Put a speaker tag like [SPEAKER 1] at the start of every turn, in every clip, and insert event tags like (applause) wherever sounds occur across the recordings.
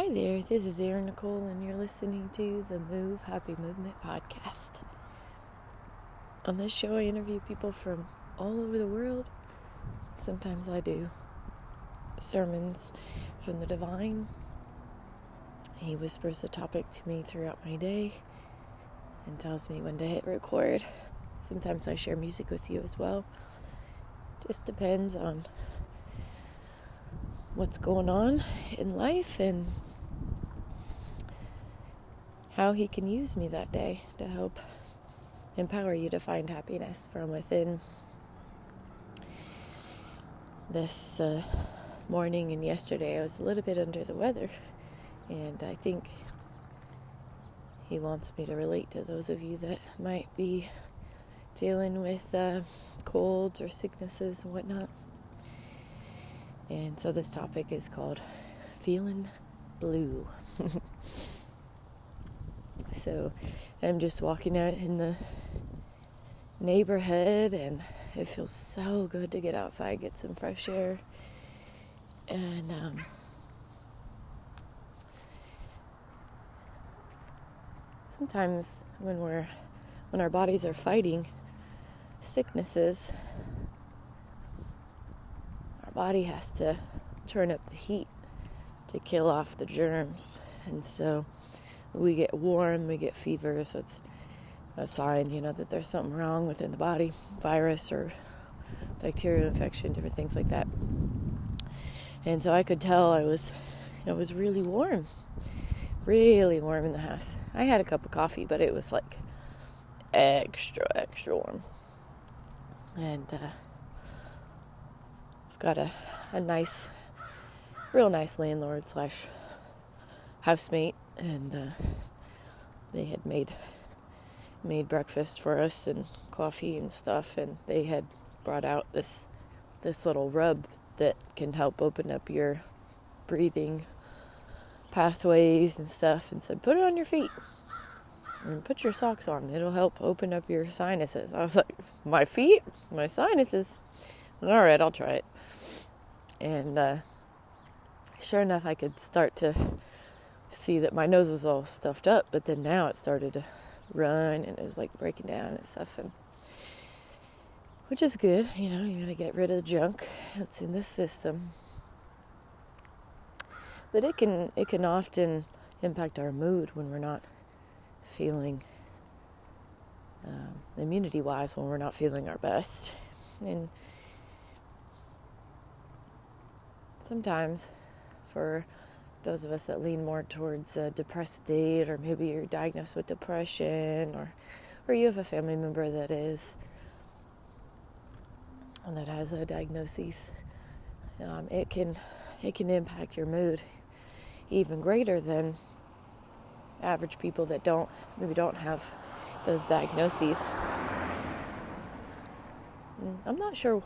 [SPEAKER 1] Hi there, this is Erin Nicole, and you're listening to the Move Happy Movement podcast. On this show, I interview people from all over the world. Sometimes I do sermons from the divine. He whispers the topic to me throughout my day and tells me when to hit record. Sometimes I share music with you as well. Just depends on what's going on in life and how He can use me that day to help empower you to find happiness from within. This uh, morning and yesterday, I was a little bit under the weather, and I think He wants me to relate to those of you that might be dealing with uh, colds or sicknesses and whatnot. And so this topic is called Feeling Blue. (laughs) So I'm just walking out in the neighborhood, and it feels so good to get outside, get some fresh air. And um, sometimes when we're when our bodies are fighting sicknesses, our body has to turn up the heat to kill off the germs, and so we get warm, we get fevers. That's a sign, you know, that there's something wrong within the body, virus or bacterial infection, different things like that. And so I could tell I was, it was really warm, really warm in the house. I had a cup of coffee, but it was like extra, extra warm. And uh, I've got a, a nice, real nice landlord slash housemate and uh, they had made made breakfast for us and coffee and stuff and they had brought out this this little rub that can help open up your breathing pathways and stuff and said put it on your feet and put your socks on. It'll help open up your sinuses. I was like my feet? My sinuses? All right i'll try it. And uh, sure enough i could start to see that my nose was all stuffed up, but then now it started to run and it was like breaking down and stuff and which is good, you know, you gotta get rid of the junk that's in the system. But it can it can often impact our mood when we're not feeling um, immunity wise when we're not feeling our best. And sometimes for those of us that lean more towards a depressed state, or maybe you're diagnosed with depression, or or you have a family member that is and that has a diagnosis, um, it can it can impact your mood even greater than average people that don't maybe don't have those diagnoses. Mm, I'm not sure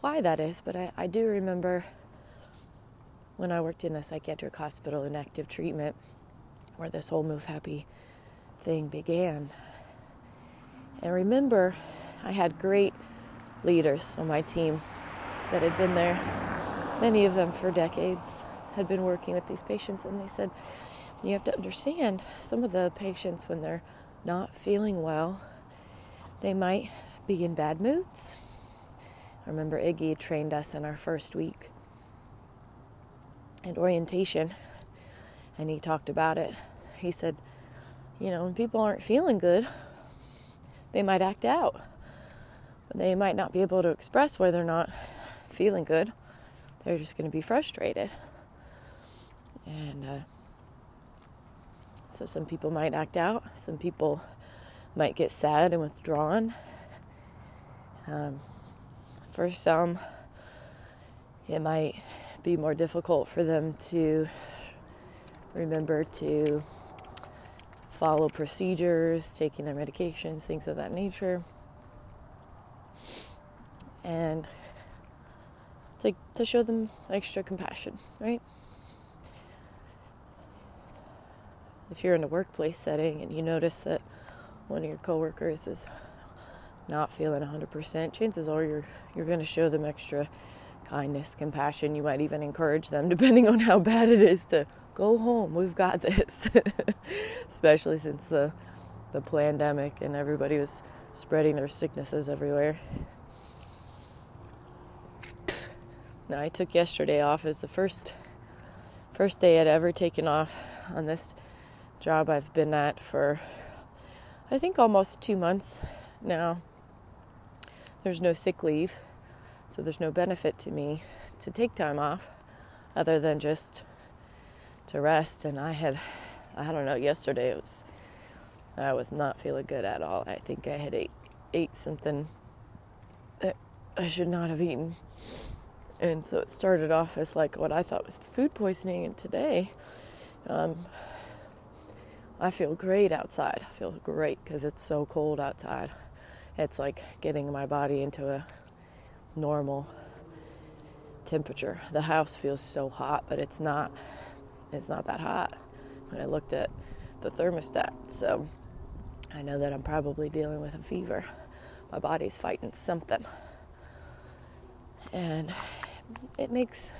[SPEAKER 1] why that is, but I, I do remember when I worked in a psychiatric hospital in active treatment, where this whole Move Happy thing began. And remember, I had great leaders on my team that had been there, many of them for decades, had been working with these patients, and they said, You have to understand some of the patients, when they're not feeling well, they might be in bad moods. I remember Iggy trained us in our first week at orientation, and he talked about it. He said, you know, when people aren't feeling good, they might act out. But they might not be able to express why they're not feeling good. They're just going to be frustrated. And uh, so some people might act out, some people might get sad and withdrawn. Um, for some, it might be more difficult for them to remember to follow procedures, taking their medications, things of that nature. And to, to show them extra compassion, right? If you're in a workplace setting and you notice that one of your coworkers is not feeling 100%, chances are you're you're going to show them extra kindness, compassion. You might even encourage them, (laughs) depending on how bad it is, to go home. We've got this. (laughs) Especially since the the pandemic and everybody was spreading their sicknesses everywhere. Now I took yesterday off as the first first day I'd ever taken off on this job I've been at for I think almost 2 months now. There's no sick leave, so there's no benefit to me to take time off other than just to rest and I had I don't know yesterday it was I was not feeling good at all. I think I had ate ate something that I should not have eaten. And so it started off as like what I thought was food poisoning, and today um, I feel great outside. I feel great because it's so cold outside. It's like getting my body into a normal temperature. The house feels so hot, but it's not. It's not that hot when I looked at the thermostat. So I know that I'm probably dealing with a fever. My body's fighting something. And it makes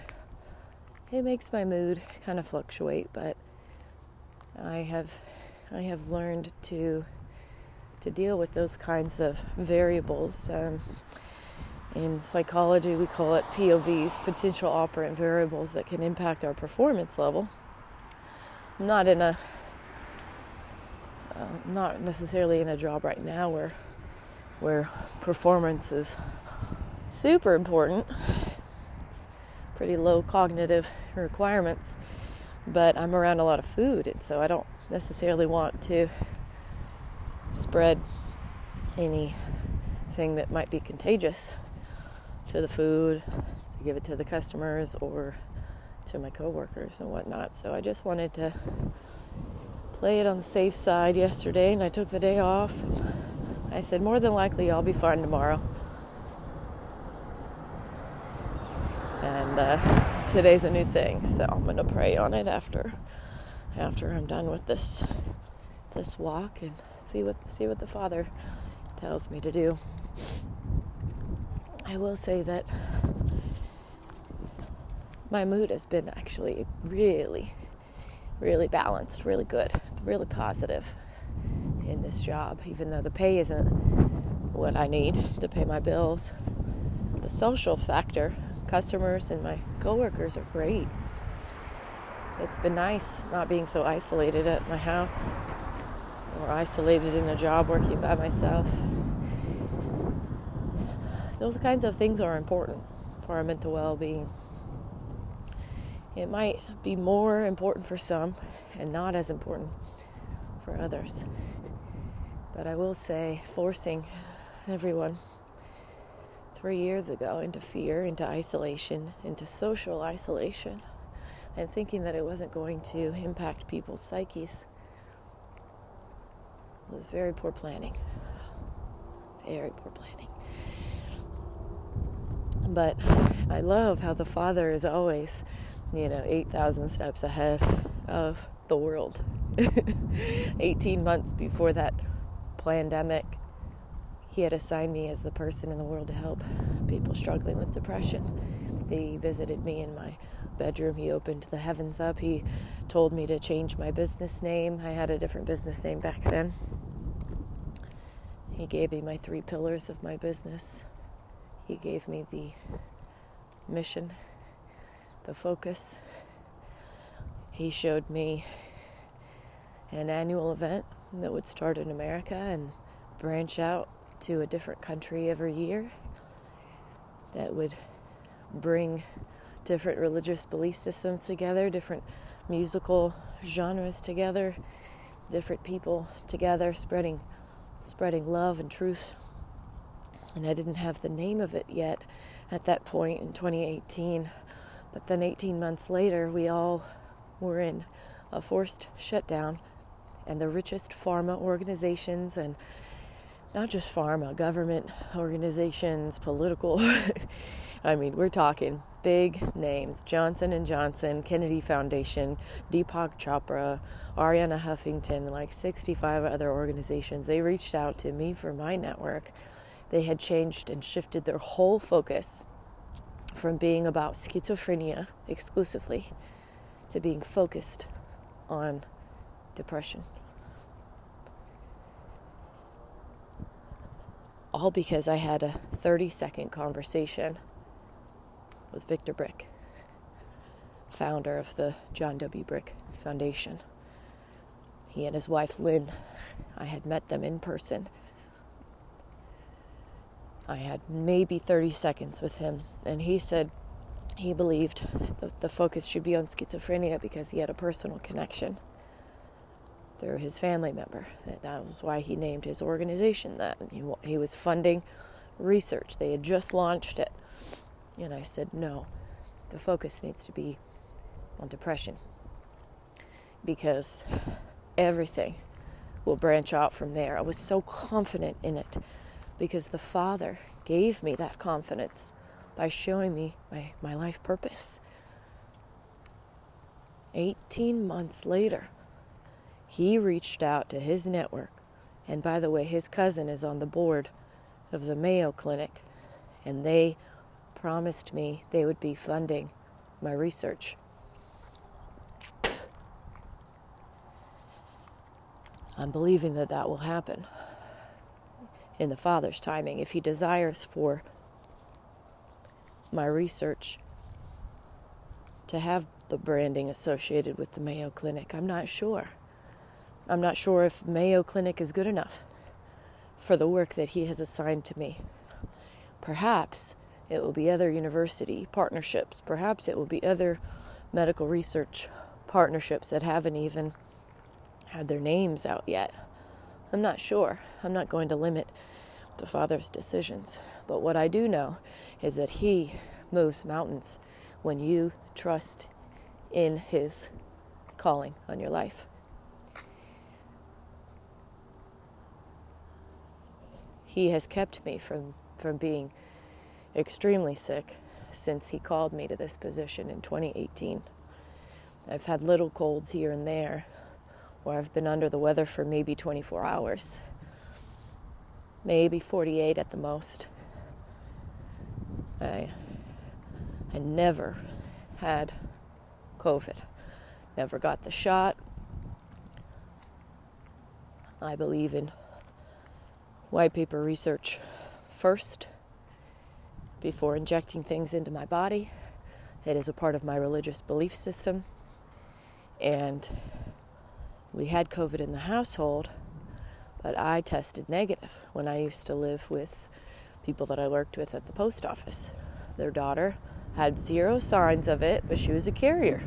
[SPEAKER 1] it makes my mood kind of fluctuate, but I have I have learned to to deal with those kinds of variables. Um, in psychology, we call it POVs, potential operant variables that can impact our performance level. I'm not in a uh, not necessarily in a job right now where where performance is super important. It's pretty low cognitive requirements, but I'm around a lot of food, and so I don't necessarily want to spread anything that might be contagious to the food, to give it to the customers or to my coworkers and whatnot. So I just wanted to play it on the safe side yesterday, and I took the day off. I said, more than likely, I'll be fine tomorrow. And uh, today's a new thing, so I'm gonna pray on it after after I'm done with this this walk and see what see what the Father tells me to do. I will say that my mood has been actually really really balanced, really good, really positive in this job, even though the pay isn't what I need to pay my bills. The social factor, customers and my coworkers are great. It's been nice not being so isolated at my house or isolated in a job working by myself. Those kinds of things are important for our mental well being. It might be more important for some and not as important for others. But I will say, forcing everyone three years ago into fear, into isolation, into social isolation, and thinking that it wasn't going to impact people's psyches was very poor planning. Very poor planning. But I love how the Father is always you know, 8,000 steps ahead of the world. (laughs) 18 months before that pandemic, he had assigned me as the person in the world to help people struggling with depression. He visited me in my bedroom. He opened the heavens up. He told me to change my business name. I had a different business name back then. He gave me my three pillars of my business. He gave me the mission the focus. He showed me an annual event that would start in America and branch out to a different country every year that would bring different religious belief systems together, different musical genres together, different people together spreading spreading love and truth. And I didn't have the name of it yet at that point in 2018. But then 18 months later, we all were in a forced shutdown, and the richest pharma organizations and not just pharma, government organizations, political. (laughs) I mean, we're talking big names: Johnson and Johnson, Kennedy Foundation, Deepak Chopra, Arianna Huffington, like 65 other organizations. They reached out to me for my network. They had changed and shifted their whole focus from being about schizophrenia exclusively to being focused on depression. All because I had a 30 second conversation with Victor Brick, founder of the John W. Brick Foundation. He and his wife Lynn, I had met them in person. I had maybe 30 seconds with him, and he said he believed that the focus should be on schizophrenia because he had a personal connection through his family member. That was why he named his organization that. He, he was funding research. They had just launched it. And I said, no, the focus needs to be on depression because everything will branch out from there. I was so confident in it because the Father gave me that confidence by showing me my, my life purpose. 18 months later, he reached out to his network. And by the way, his cousin is on the board of the Mayo Clinic, and they promised me they would be funding my research. I'm believing that that will happen in the Father's timing if He desires for my research to have the branding associated with the Mayo Clinic. I'm not sure. I'm not sure if Mayo Clinic is good enough for the work that He has assigned to me. Perhaps it will be other university partnerships. Perhaps it will be other medical research partnerships that haven't even had their names out yet. I'm not sure. I'm not going to limit the Father's decisions. But what I do know is that He moves mountains when you trust in His calling on your life. He has kept me from, from being extremely sick since He called me to this position in 2018. I've had little colds here and there, where I've been under the weather for maybe 24 hours, maybe 48 at the most. I, I never had COVID, never got the shot. I believe in white paper research first before injecting things into my body. It is a part of my religious belief system. And we had COVID in the household, but I tested negative when I used to live with people that I worked with at the post office. Their daughter had zero signs of it, but she was a carrier.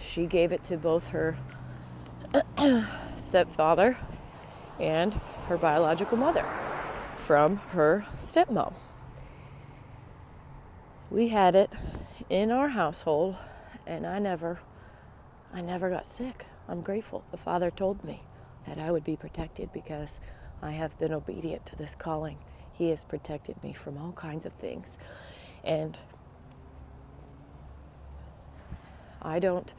[SPEAKER 1] She gave it to both her stepfather and her biological mother from her stepmom. We had it in our household and I never I never got sick. I'm grateful. The Father told me that I would be protected because I have been obedient to this calling. He has protected me from all kinds of things. And I don't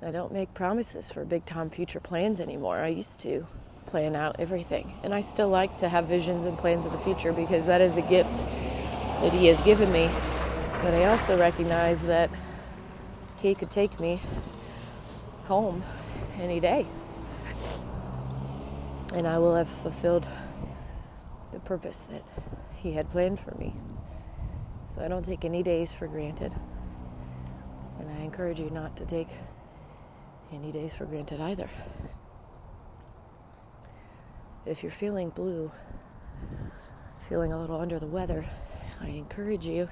[SPEAKER 1] I don't make promises for big time future plans anymore. I used to plan out everything. And I still like to have visions and plans of the future because that is a gift that he has given me. But I also recognize that he could take me home any day. And I will have fulfilled the purpose that he had planned for me. So I don't take any days for granted. And I encourage you not to take any days for granted either. If you're feeling blue, feeling a little under the weather, I encourage you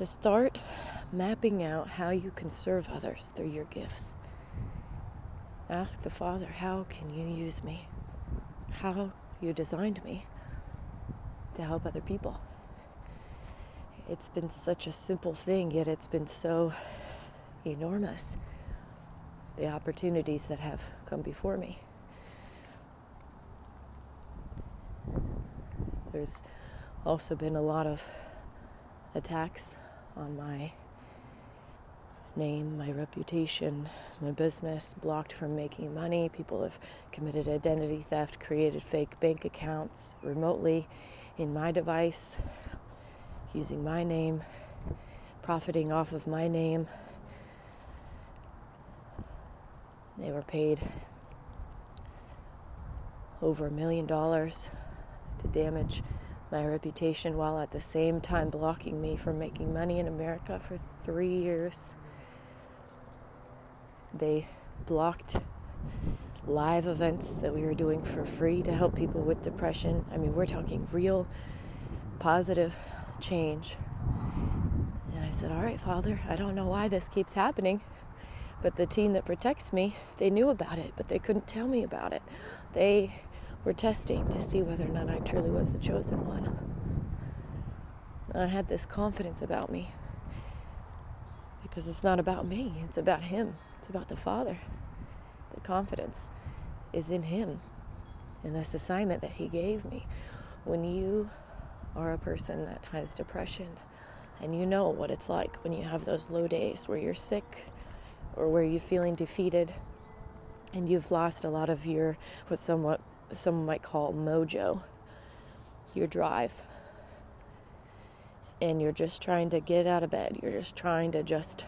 [SPEAKER 1] to start mapping out how you can serve others through your gifts. Ask the Father, how can you use me? How you designed me to help other people. It's been such a simple thing, yet it's been so enormous. The opportunities that have come before me. There's also been a lot of attacks on my name, my reputation, my business, blocked from making money. People have committed identity theft, created fake bank accounts remotely in my device, using my name, profiting off of my name. They were paid over a million dollars to damage my reputation while at the same time blocking me from making money in America for three years. They blocked live events that we were doing for free to help people with depression. I mean, we're talking real positive change. And I said, All right, Father, I don't know why this keeps happening. But the team that protects me, they knew about it, but they couldn't tell me about it. They were testing to see whether or not I truly was the chosen one. I had this confidence about me because it's not about me, it's about Him, it's about the Father. The confidence is in Him, in this assignment that He gave me. When you are a person that has depression and you know what it's like when you have those low days where you're sick or where you're feeling defeated and you've lost a lot of your what somewhat some might call mojo, your drive. And you're just trying to get out of bed. You're just trying to just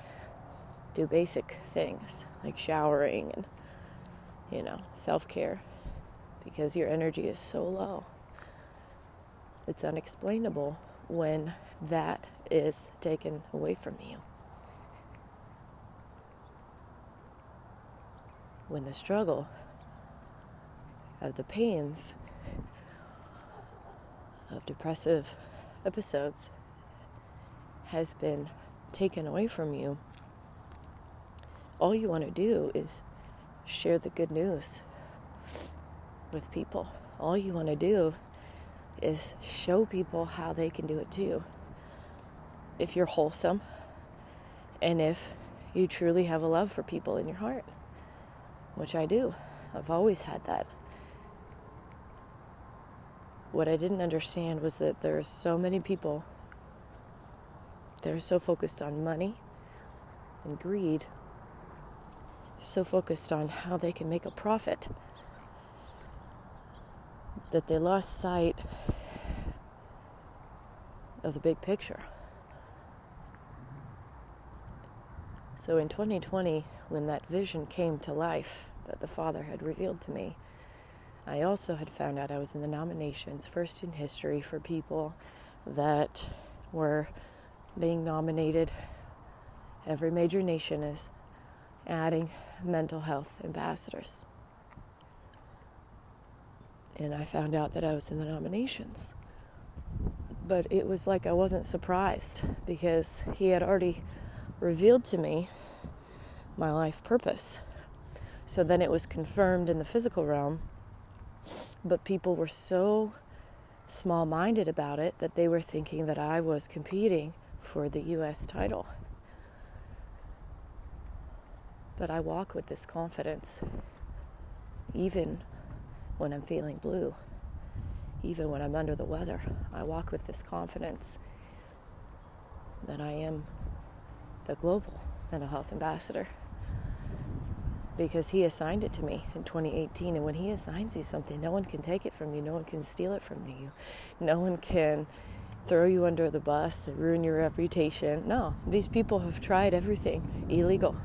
[SPEAKER 1] do basic things like showering and, you know, self care because your energy is so low. It's unexplainable when that is taken away from you. When the struggle of the pains of depressive episodes has been taken away from you, all you want to do is share the good news with people. All you want to do is show people how they can do it too. If you're wholesome and if you truly have a love for people in your heart, which I do. I've always had that what I didn't understand was that there are so many people that are so focused on money and greed, so focused on how they can make a profit, that they lost sight of the big picture. So in 2020, when that vision came to life that the Father had revealed to me, I also had found out I was in the nominations, first in history, for people that were being nominated. Every major nation is adding mental health ambassadors. And I found out that I was in the nominations. But it was like I wasn't surprised because he had already revealed to me my life purpose. So then it was confirmed in the physical realm but people were so small minded about it that they were thinking that I was competing for the U.S. title. But I walk with this confidence, even when I'm feeling blue, even when I'm under the weather. I walk with this confidence that I am the global mental health ambassador because he assigned it to me in 2018. And when he assigns you something, no one can take it from you, no one can steal it from you, no one can throw you under the bus and ruin your reputation. No, these people have tried everything illegal.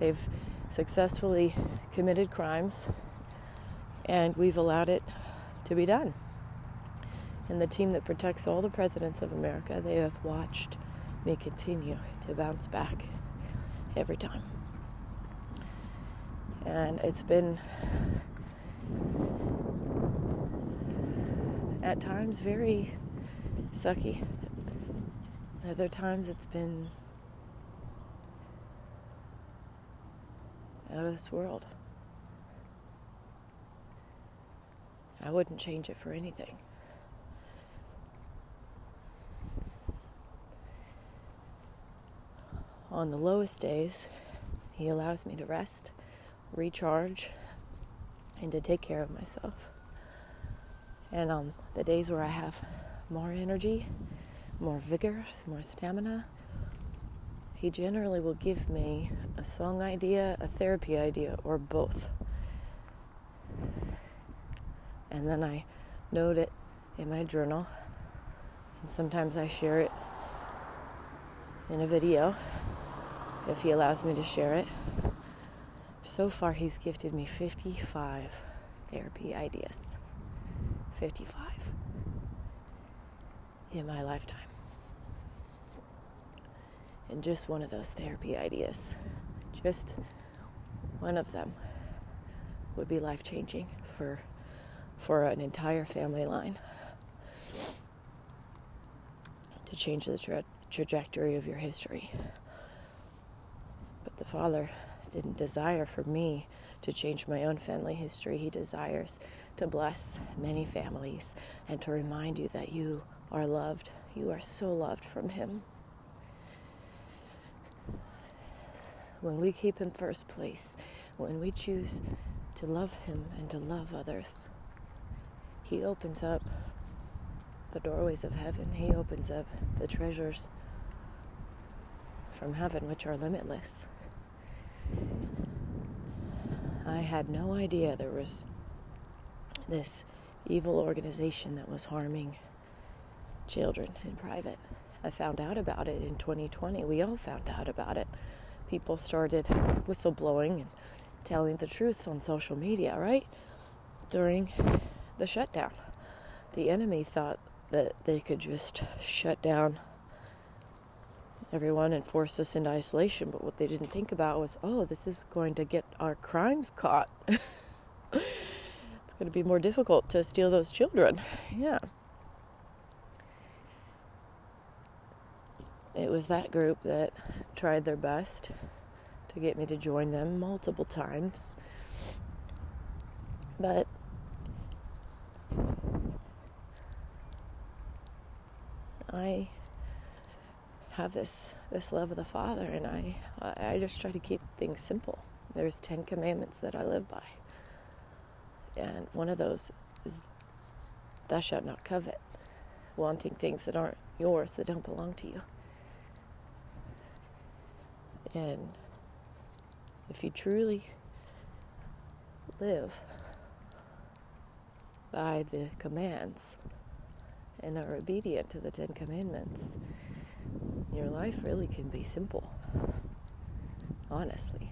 [SPEAKER 1] They've successfully committed crimes, and we've allowed it to be done. And the team that protects all the presidents of America, they have watched me continue to bounce back every time and it's been at times very sucky. Other times it's been out of this world. I wouldn't change it for anything. On the lowest days, he allows me to rest recharge and to take care of myself. And on um, the days where I have more energy, more vigor, more stamina, he generally will give me a song idea, a therapy idea, or both. And then I note it in my journal. And sometimes I share it in a video if he allows me to share it. So far, he's gifted me 55 therapy ideas. 55 in my lifetime. And just one of those therapy ideas, just one of them, would be life changing for, for an entire family line. To change the tra- trajectory of your history. But the Father didn't desire for me to change my own family history. He desires to bless many families and to remind you that you are loved. You are so loved from Him. When we keep Him first place, when we choose to love Him and to love others, He opens up the doorways of heaven. He opens up the treasures from heaven, which are limitless. I had no idea there was this evil organization that was harming children in private. I found out about it in 2020. We all found out about it. People started whistleblowing and telling the truth on social media, right? During the shutdown. The enemy thought that they could just shut down everyone and force us into isolation. But what they didn't think about was, oh, this is going to get our crimes caught. (laughs) it's going to be more difficult to steal those children. Yeah. It was that group that tried their best to get me to join them multiple times. But I have this this love of the Father, and I I just try to keep things simple. There's ten commandments that I live by, and one of those is thou shalt not covet, wanting things that aren't yours that don't belong to you. And if you truly live by the commands and are obedient to the Ten Commandments, your life really can be simple, honestly.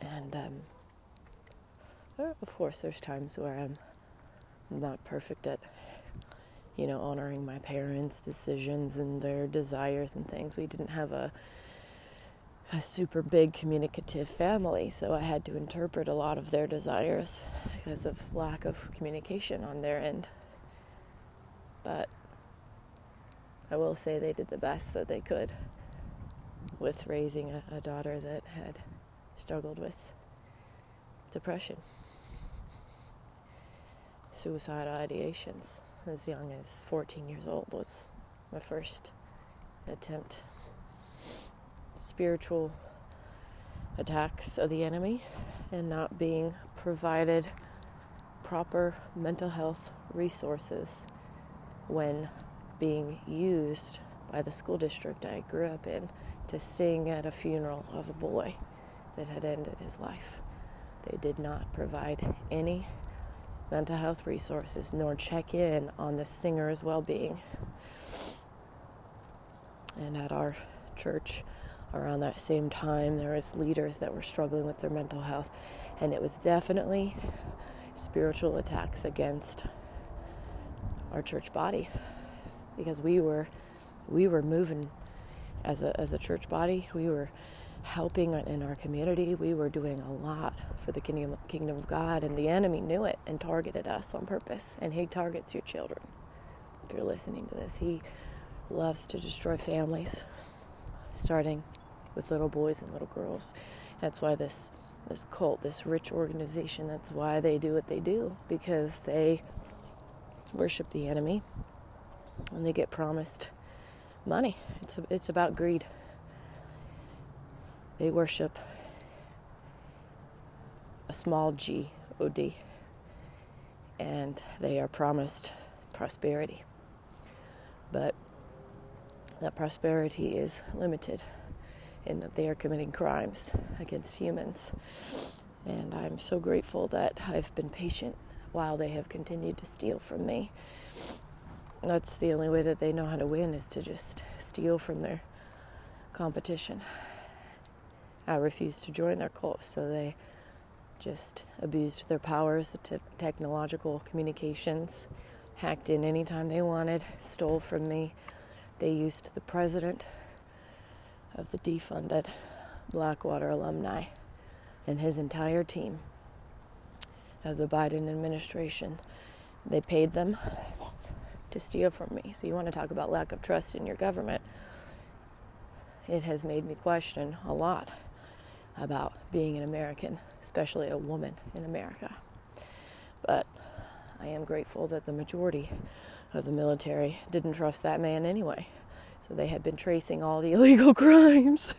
[SPEAKER 1] And um, of course, there's times where I'm not perfect at, you know, honoring my parents' decisions and their desires and things. We didn't have a a super big communicative family, so I had to interpret a lot of their desires because of lack of communication on their end. But I will say they did the best that they could with raising a, a daughter that had struggled with depression, suicidal ideations as young as 14 years old was my first attempt. Spiritual attacks of the enemy and not being provided proper mental health resources when being used by the school district I grew up in to sing at a funeral of a boy that had ended his life. They did not provide any mental health resources nor check in on the singer's well being. And at our church, around that same time, there was leaders that were struggling with their mental health, and it was definitely spiritual attacks against our church body because we were we were moving as a as a church body. We were helping in our community. We were doing a lot for the kingdom kingdom of God, and the enemy knew it and targeted us on purpose. And he targets your children. If you're listening to this, he loves to destroy families, starting with little boys and little girls. That's why this this cult, this rich organization, that's why they do what they do because they worship the enemy and they get promised money. It's, it's about greed. They worship a small g, O D, and they are promised prosperity. But that prosperity is limited in that they are committing crimes against humans. And I'm so grateful that I've been patient while they have continued to steal from me. That's the only way that they know how to win is to just steal from their competition. I refused to join their cult, so they just abused their powers, to technological communications, hacked in anytime they wanted, stole from me. They used the president of the defunded Blackwater alumni and his entire team of the Biden administration. They paid them to steal from me. So, you want to talk about lack of trust in your government? It has made me question a lot about being an American, especially a woman in America. But I am grateful that the majority of the military didn't trust that man anyway. So they had been tracing all the (laughs) illegal crimes.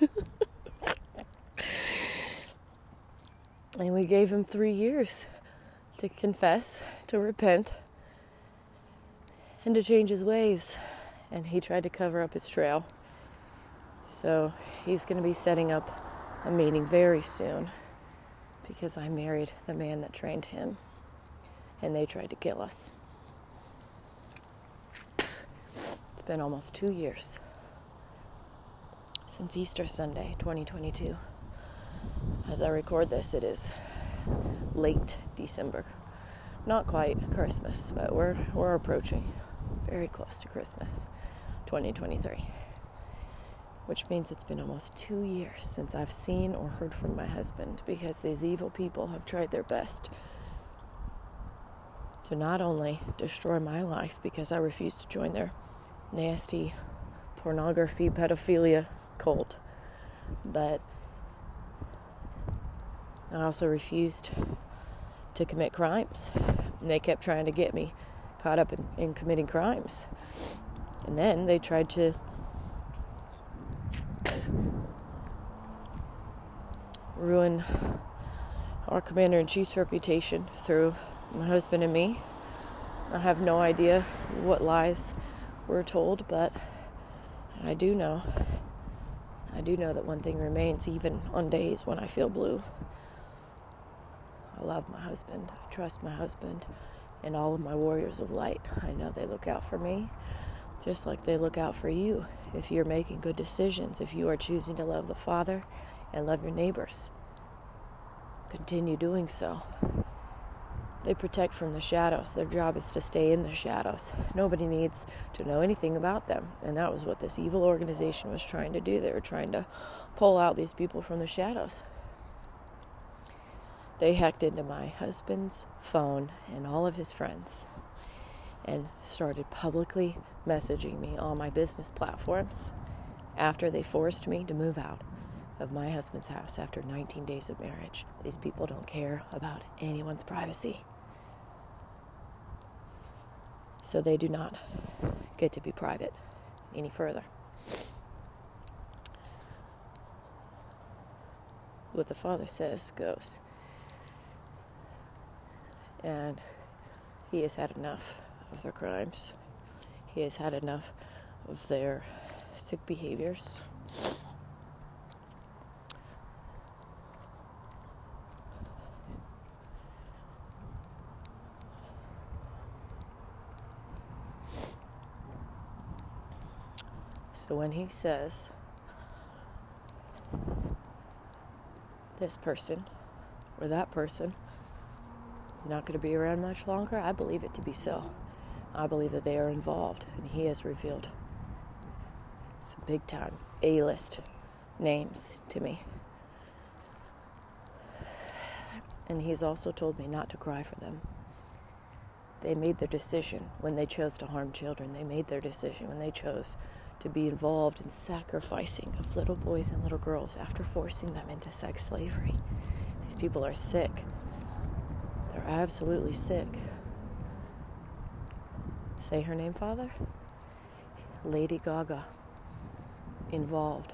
[SPEAKER 1] and we gave him three years to confess, to repent, and to change his ways. And he tried to cover up his trail. So he's going to be setting up a meeting very soon because I married the man that trained him and they tried to kill us. It's been almost two years since Easter Sunday 2022. As I record this, it is late December. Not quite Christmas, but we're, we're approaching very close to Christmas 2023 which means it's been almost two years since I've seen or heard from my husband because these evil people have tried their best to not only destroy my life because I refused to join their nasty pornography pedophilia cult, but I also refused to commit crimes. And they kept trying to get me caught up in, in committing crimes. And then they tried to ruin our commander in chief's reputation through my husband and me. I have no idea what lies were told, but I do know. I do know that one thing remains even on days when I feel blue. I love my husband. I trust my husband and all of my warriors of light. I know they look out for me just like they look out for you if you're making good decisions, if you are choosing to love the Father and love your neighbors. Continue doing so. They protect from the shadows. Their job is to stay in the shadows. Nobody needs to know anything about them. And that was what this evil organization was trying to do. They were trying to pull out these people from the shadows. They hacked into my husband's phone and all of his friends and started publicly messaging me on my business platforms after they forced me to move out of my husband's house after 19 days of marriage. These people don't care about anyone's privacy. So they do not get to be private any further. What the Father says goes. And he has had enough of their crimes. He has had enough of their sick behaviors. So when he says, this person or that person is not going to be around much longer, I believe it to be so. I believe that they are involved, and he has revealed some big time A list names to me. And he's also told me not to cry for them. They made their decision when they chose to harm children. They made their decision when they chose to be involved in sacrificing of little boys and little girls after forcing them into sex slavery. These people are sick. Absolutely sick. Say her name, Father? Lady Gaga. Involved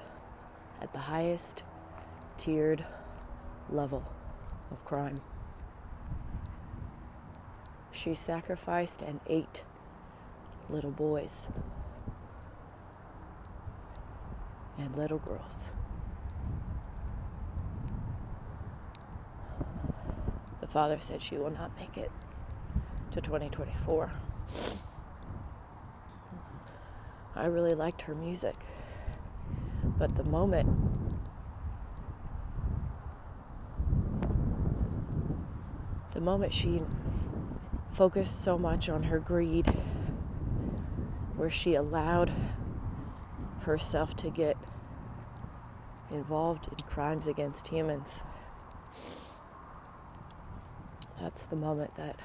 [SPEAKER 1] at the highest tiered level of crime. She sacrificed and ate little boys and little girls. Father said she will not make it to 2024. I really liked her music. But the moment the moment she focused so much on her greed where she allowed herself to get involved in crimes against humans that's the moment that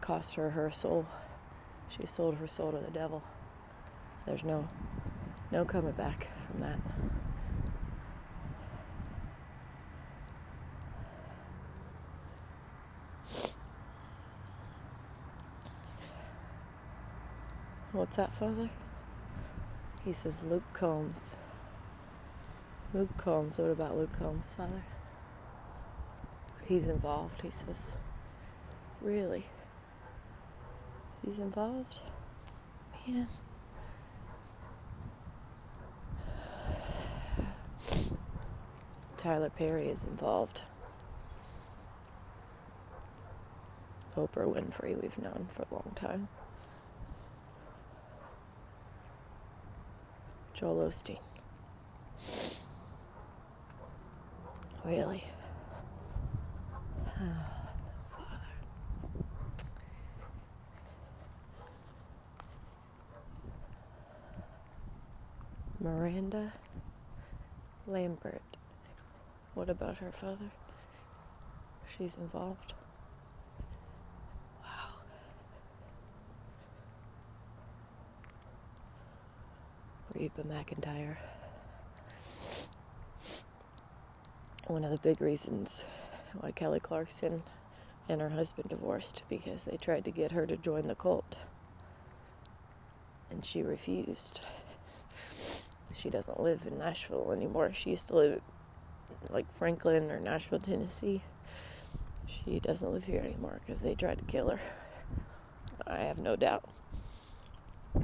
[SPEAKER 1] cost her her soul she sold her soul to the devil there's no no coming back from that. What's that, Father? He says Luke Combs. Luke Combs. What about Luke Combs, Father? He's involved, he says. Really? He's involved? Man. Tyler Perry is involved. Oprah Winfrey, we've known for a long time. Joel Osteen. Really? Miranda Lambert. What about her father? She's involved. Wow. Reba McEntire. One of the big reasons why Kelly Clarkson and her husband divorced because they tried to get her to join the cult. And she refused. She doesn't live in Nashville anymore. She used to live like Franklin or Nashville, Tennessee. She doesn't live here anymore because they tried to kill her. I have no doubt. (sighs)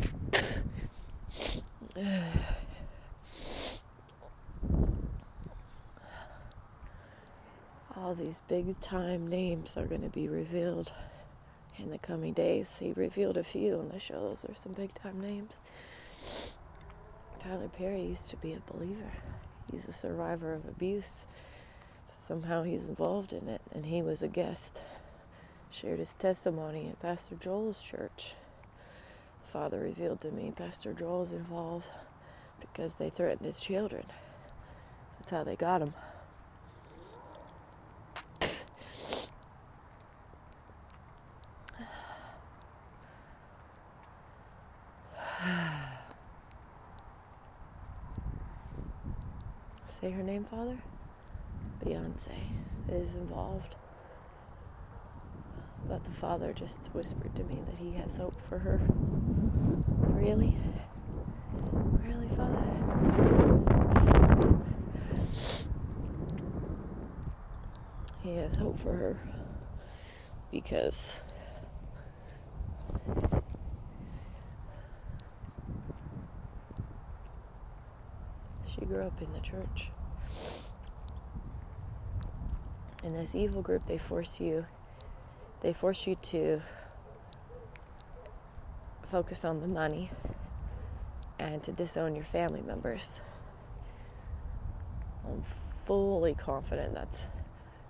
[SPEAKER 1] All these big time names are going to be revealed in the coming days. He revealed a few on the show. Those are some big time names. Tyler Perry used to be a believer he's a survivor of abuse. Somehow he's involved in it, and he was a guest. Shared his testimony at Pastor Joel's church. Father revealed to me Pastor Joel's involved because they threatened his children. That's how they got him. say her name, Father? Beyonce involved. But the Father just whispered to me that he has hope for her. Really? Really, Father? He has hope for her because She grew up in the church. In this evil group, they force you, they force you to focus on the money and to disown your family members. I'm fully confident that's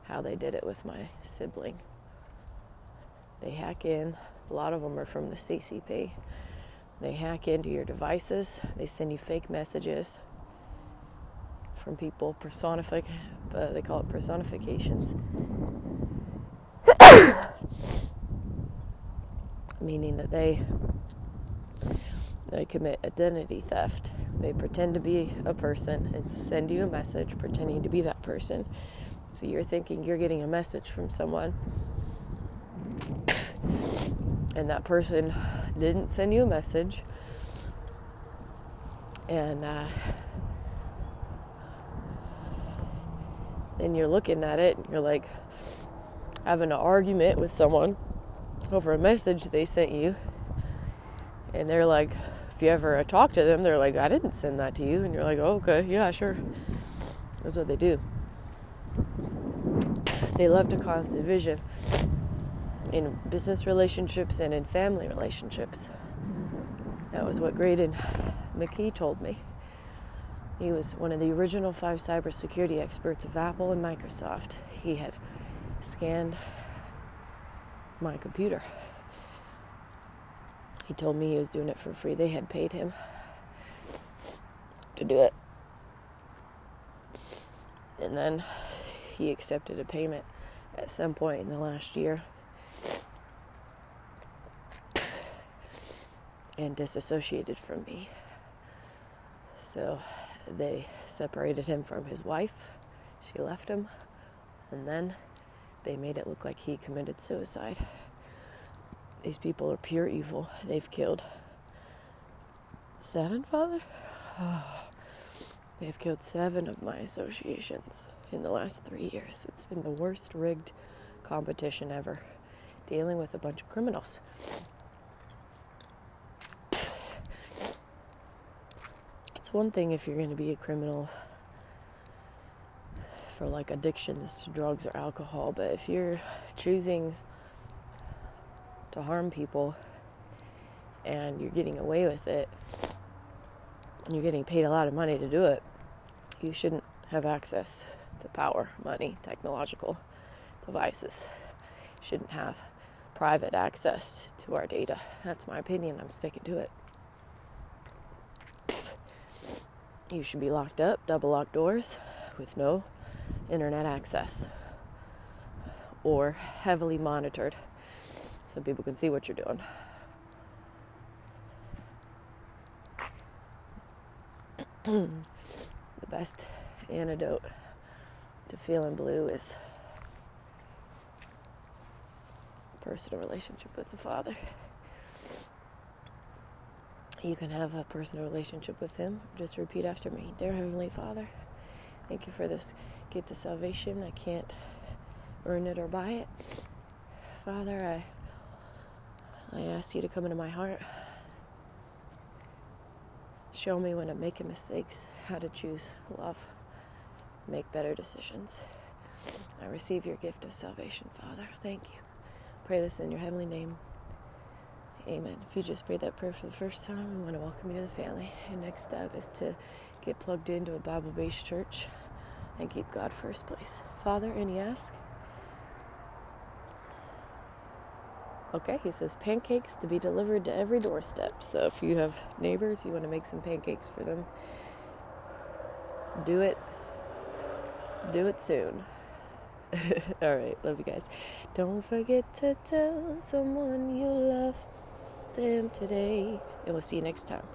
[SPEAKER 1] how they did it with my sibling. They hack in, a lot of them are from the CCP. They hack into your devices, they send you fake messages from people, personific, uh, they call it personifications. (coughs) Meaning that they they commit identity theft. They pretend to be a person and send you a message pretending to be that person. So you're thinking you're getting a message from someone, (coughs) and that person didn't send you a message, and uh, and you're looking at it and you're like having an argument with someone over a message they sent you and they're like if you ever talk to them, they're like, I didn't send that to you. And you're like, oh, okay, yeah, sure. That's what they do. They love to cause division in business relationships and in family relationships. That was what Graydon McKee told me. He was one of the original five cybersecurity experts of Apple and Microsoft. He had scanned my computer. He told me he was doing it for free. They had paid him to do it. And then he accepted a payment at some point in the last year and disassociated from me. So they separated him from his wife. She left him. And then they made it look like he committed suicide. These people are pure evil. They've killed seven, Father? (sighs) They've killed seven of my associations in the last three years. It's been the worst rigged competition ever, dealing with a bunch of criminals. One thing if you're going to be a criminal for like addictions to drugs or alcohol, but if you're choosing to harm people and you're getting away with it and you're getting paid a lot of money to do it, you shouldn't have access to power, money, technological devices. You shouldn't have private access to our data. That's my opinion. I'm sticking to it. You should be locked up, double locked doors with no internet access or heavily monitored so people can see what you're doing. (clears throat) the best antidote to feeling blue is a personal relationship with the Father. You can have a personal relationship with Him. Just repeat after me Dear Heavenly Father, thank you for this gift of salvation. I can't earn it or buy it. Father, I I ask you to come into my heart. Show me when I'm making mistakes, how to choose love, make better decisions. I receive your gift of salvation, Father. Thank you. Pray this in your heavenly name. Amen. If you just prayed that prayer for the first time, we want to welcome you to the family. Your next step is to get plugged into a Bible based church and keep God first place. Father, any ask? Okay, he says pancakes to be delivered to every doorstep. So if you have neighbors, you want to make some pancakes for them, do it. Do it soon. (laughs) All right, love you guys. Don't forget to tell someone you love them today, and we'll see you next time.